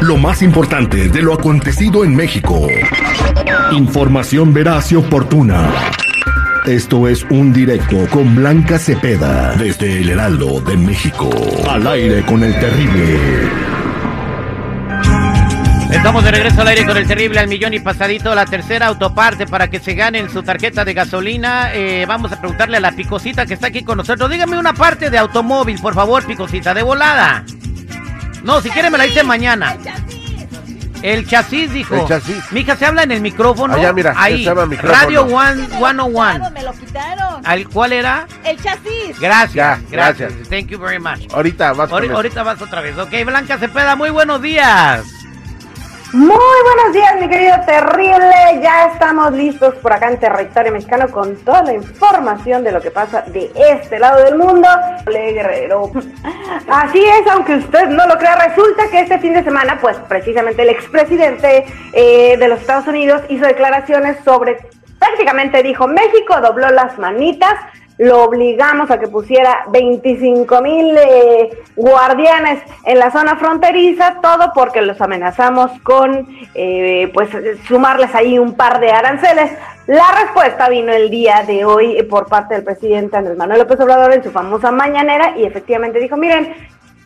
Lo más importante de lo acontecido en México. Información veraz y oportuna. Esto es un directo con Blanca Cepeda desde el Heraldo de México. Al aire con el terrible. Estamos de regreso al aire con el terrible al millón y pasadito, la tercera autoparte para que se ganen su tarjeta de gasolina. Eh, vamos a preguntarle a la picosita que está aquí con nosotros. Dígame una parte de automóvil, por favor, picosita, de volada. No, si quiere me la dice mañana. El chasis, dijo. El chasis. Mija, se habla en el micrófono. Allá, mira, Ahí. se llama micrófono. Radio One, Me lo 101. quitaron, me lo quitaron. ¿Al cuál era? El chasis. Gracias, Ya, gracias. gracias. Thank you very much. Ahorita vas Ahorita, ahorita vas otra vez. Ok, Blanca Cepeda, muy buenos días. Muy buenos días, mi querido terrible. Ya estamos listos por acá en Territorio Mexicano con toda la información de lo que pasa de este lado del mundo. Guerrero. Así es, aunque usted no lo crea, resulta que este fin de semana, pues precisamente el expresidente eh, de los Estados Unidos hizo declaraciones sobre, prácticamente dijo, México dobló las manitas lo obligamos a que pusiera 25 mil eh, guardianes en la zona fronteriza, todo porque los amenazamos con eh, pues sumarles ahí un par de aranceles. La respuesta vino el día de hoy por parte del presidente Andrés Manuel López Obrador en su famosa mañanera y efectivamente dijo, miren,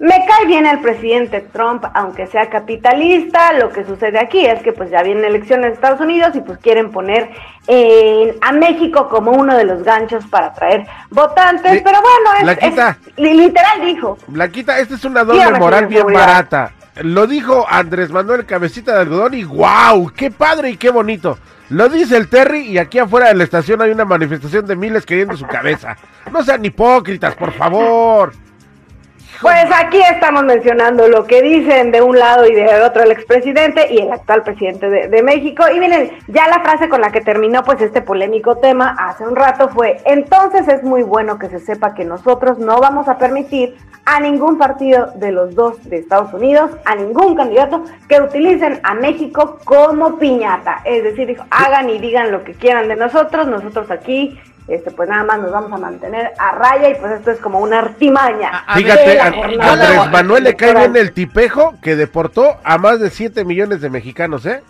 me cae bien el presidente Trump, aunque sea capitalista. Lo que sucede aquí es que pues ya vienen elecciones en Estados Unidos y pues quieren poner eh, a México como uno de los ganchos para atraer votantes. Pero bueno, es, li- literal dijo. Blanquita, esta es una doble moral bien seguridad. barata. Lo dijo Andrés Manuel Cabecita de Algodón y wow, qué padre y qué bonito. Lo dice el Terry y aquí afuera de la estación hay una manifestación de miles queriendo su cabeza. No sean hipócritas, por favor. Pues aquí estamos mencionando lo que dicen de un lado y de otro el expresidente y el actual presidente de, México. Y miren, ya la frase con la que terminó pues este polémico tema hace un rato fue, entonces es muy bueno que se sepa que nosotros no vamos a permitir a ningún partido de los dos de Estados Unidos, a ningún candidato que utilicen a México como piñata. Es decir, hagan y digan lo que quieran de nosotros, nosotros aquí... Este, pues nada más nos vamos a mantener a raya y pues esto es como una artimaña. A- a Fíjate, a- Andrés Manuel le cae bien el tipejo que deportó a más de 7 millones de mexicanos, ¿eh?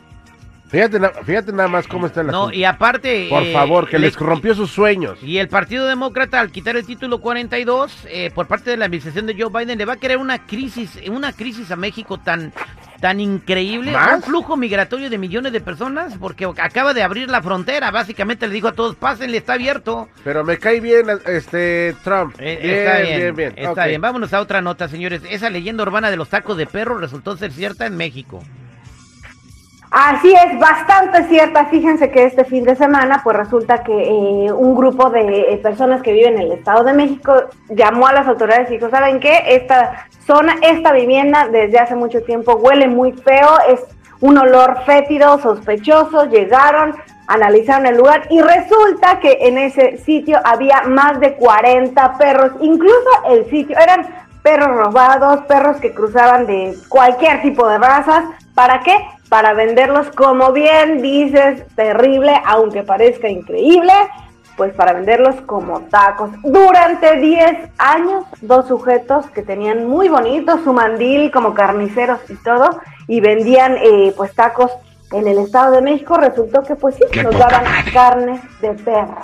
Fíjate, fíjate nada más cómo está la No, y aparte. Por eh, favor, que le- les rompió sus sueños. Y el Partido Demócrata, al quitar el título 42, eh, por parte de la administración de Joe Biden, le va a crear una crisis, una crisis a México tan, tan increíble, ¿Más? un flujo migratorio de millones de personas, porque acaba de abrir la frontera, básicamente le dijo a todos, pásenle, está abierto. Pero me cae bien este Trump. Eh, bien, está bien, bien, bien. está Ok. bien. Vámonos a otra nota, señores. Esa leyenda urbana de los tacos de perro resultó ser cierta en México. Así es, bastante cierta. Fíjense que este fin de semana, pues resulta que eh, un grupo de eh, personas que viven en el Estado de México llamó a las autoridades y dijo, ¿saben qué? Esta zona, esta vivienda desde hace mucho tiempo huele muy feo, es un olor fétido, sospechoso. Llegaron, analizaron el lugar y resulta que en ese sitio había más de 40 perros, incluso el sitio, eran perros robados, perros que cruzaban de cualquier tipo de razas. ¿Para qué? Para venderlos como bien dices, terrible, aunque parezca increíble, pues para venderlos como tacos. Durante 10 años, dos sujetos que tenían muy bonitos su mandil como carniceros y todo, y vendían eh, pues tacos en el Estado de México, resultó que pues sí, nos daban carne de perro.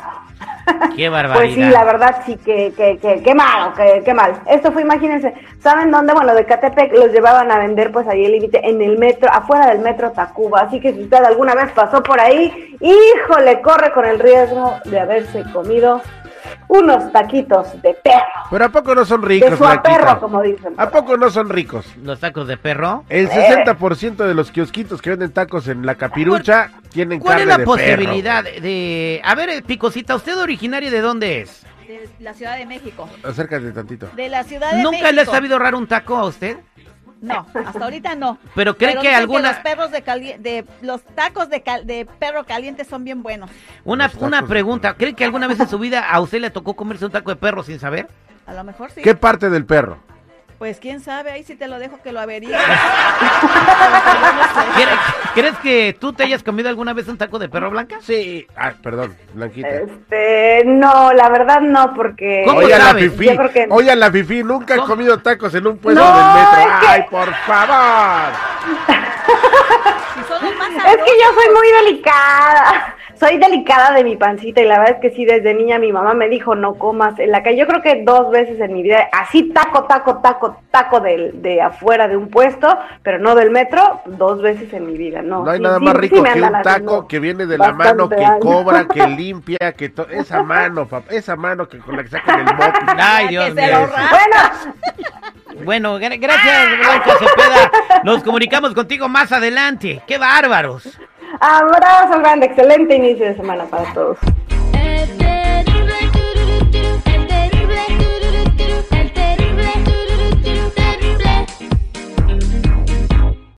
Qué barbaridad. Pues sí, la verdad sí, que, que, que, que malo, que, que mal. Esto fue, imagínense, ¿saben dónde? Bueno, de Catepec los llevaban a vender pues ahí el límite en el metro, afuera del metro Tacuba. Así que si usted alguna vez pasó por ahí, híjole, corre con el riesgo de haberse comido unos taquitos de perro. Pero ¿a poco no son De ricos, su a Blanquita? perro, como dicen. ¿A poco no son ricos? Los tacos de perro. El Eh. 60% de los kiosquitos que venden tacos en la capirucha tienen ¿Cuál carne es la de posibilidad de... A ver, eh, Picosita, ¿usted originario de dónde es? De la Ciudad de México. Acércate tantito. De la Ciudad de México. ¿Nunca le ha sabido ahorrar un taco a usted? No, hasta ahorita no. Pero cree que dicen alguna... los perros de, cali- de los tacos de, cal- de perro caliente son bien buenos. Una, una pregunta, ¿cree que alguna vez en su vida a usted le tocó comerse un taco de perro sin saber? A lo mejor sí. ¿Qué parte del perro? Pues quién sabe, ahí sí te lo dejo que lo averigües. ¿Quieres- ¿Crees que tú te hayas comido alguna vez un taco de perro blanca? Sí. Ah, perdón, Blanquita. Este, no, la verdad no, porque... ¿Cómo Oye, la fifí, Yo creo que- oye, a la fifí, nunca he comido tacos en un puesto No, del metro. es que- Ay, por favor. Es que yo soy muy delicada. Soy delicada de mi pancita y la verdad es que sí, desde niña mi mamá me dijo no comas en la calle. Yo creo que dos veces en mi vida, así taco, taco, taco, taco del, de afuera de un puesto, pero no del metro, dos veces en mi vida. No, No hay sí, nada sí, más rico que un taco que viene de la mano, que daño. cobra, que limpia, que to- esa mano, papá, esa mano que con la que sacan el moco. Ay, Dios mío. Bueno, Bueno, gra- gracias, Blanca Cepeda. Nos comunicamos contigo más adelante. ¡Qué bárbaros! Abrazo grande, excelente inicio de semana para todos.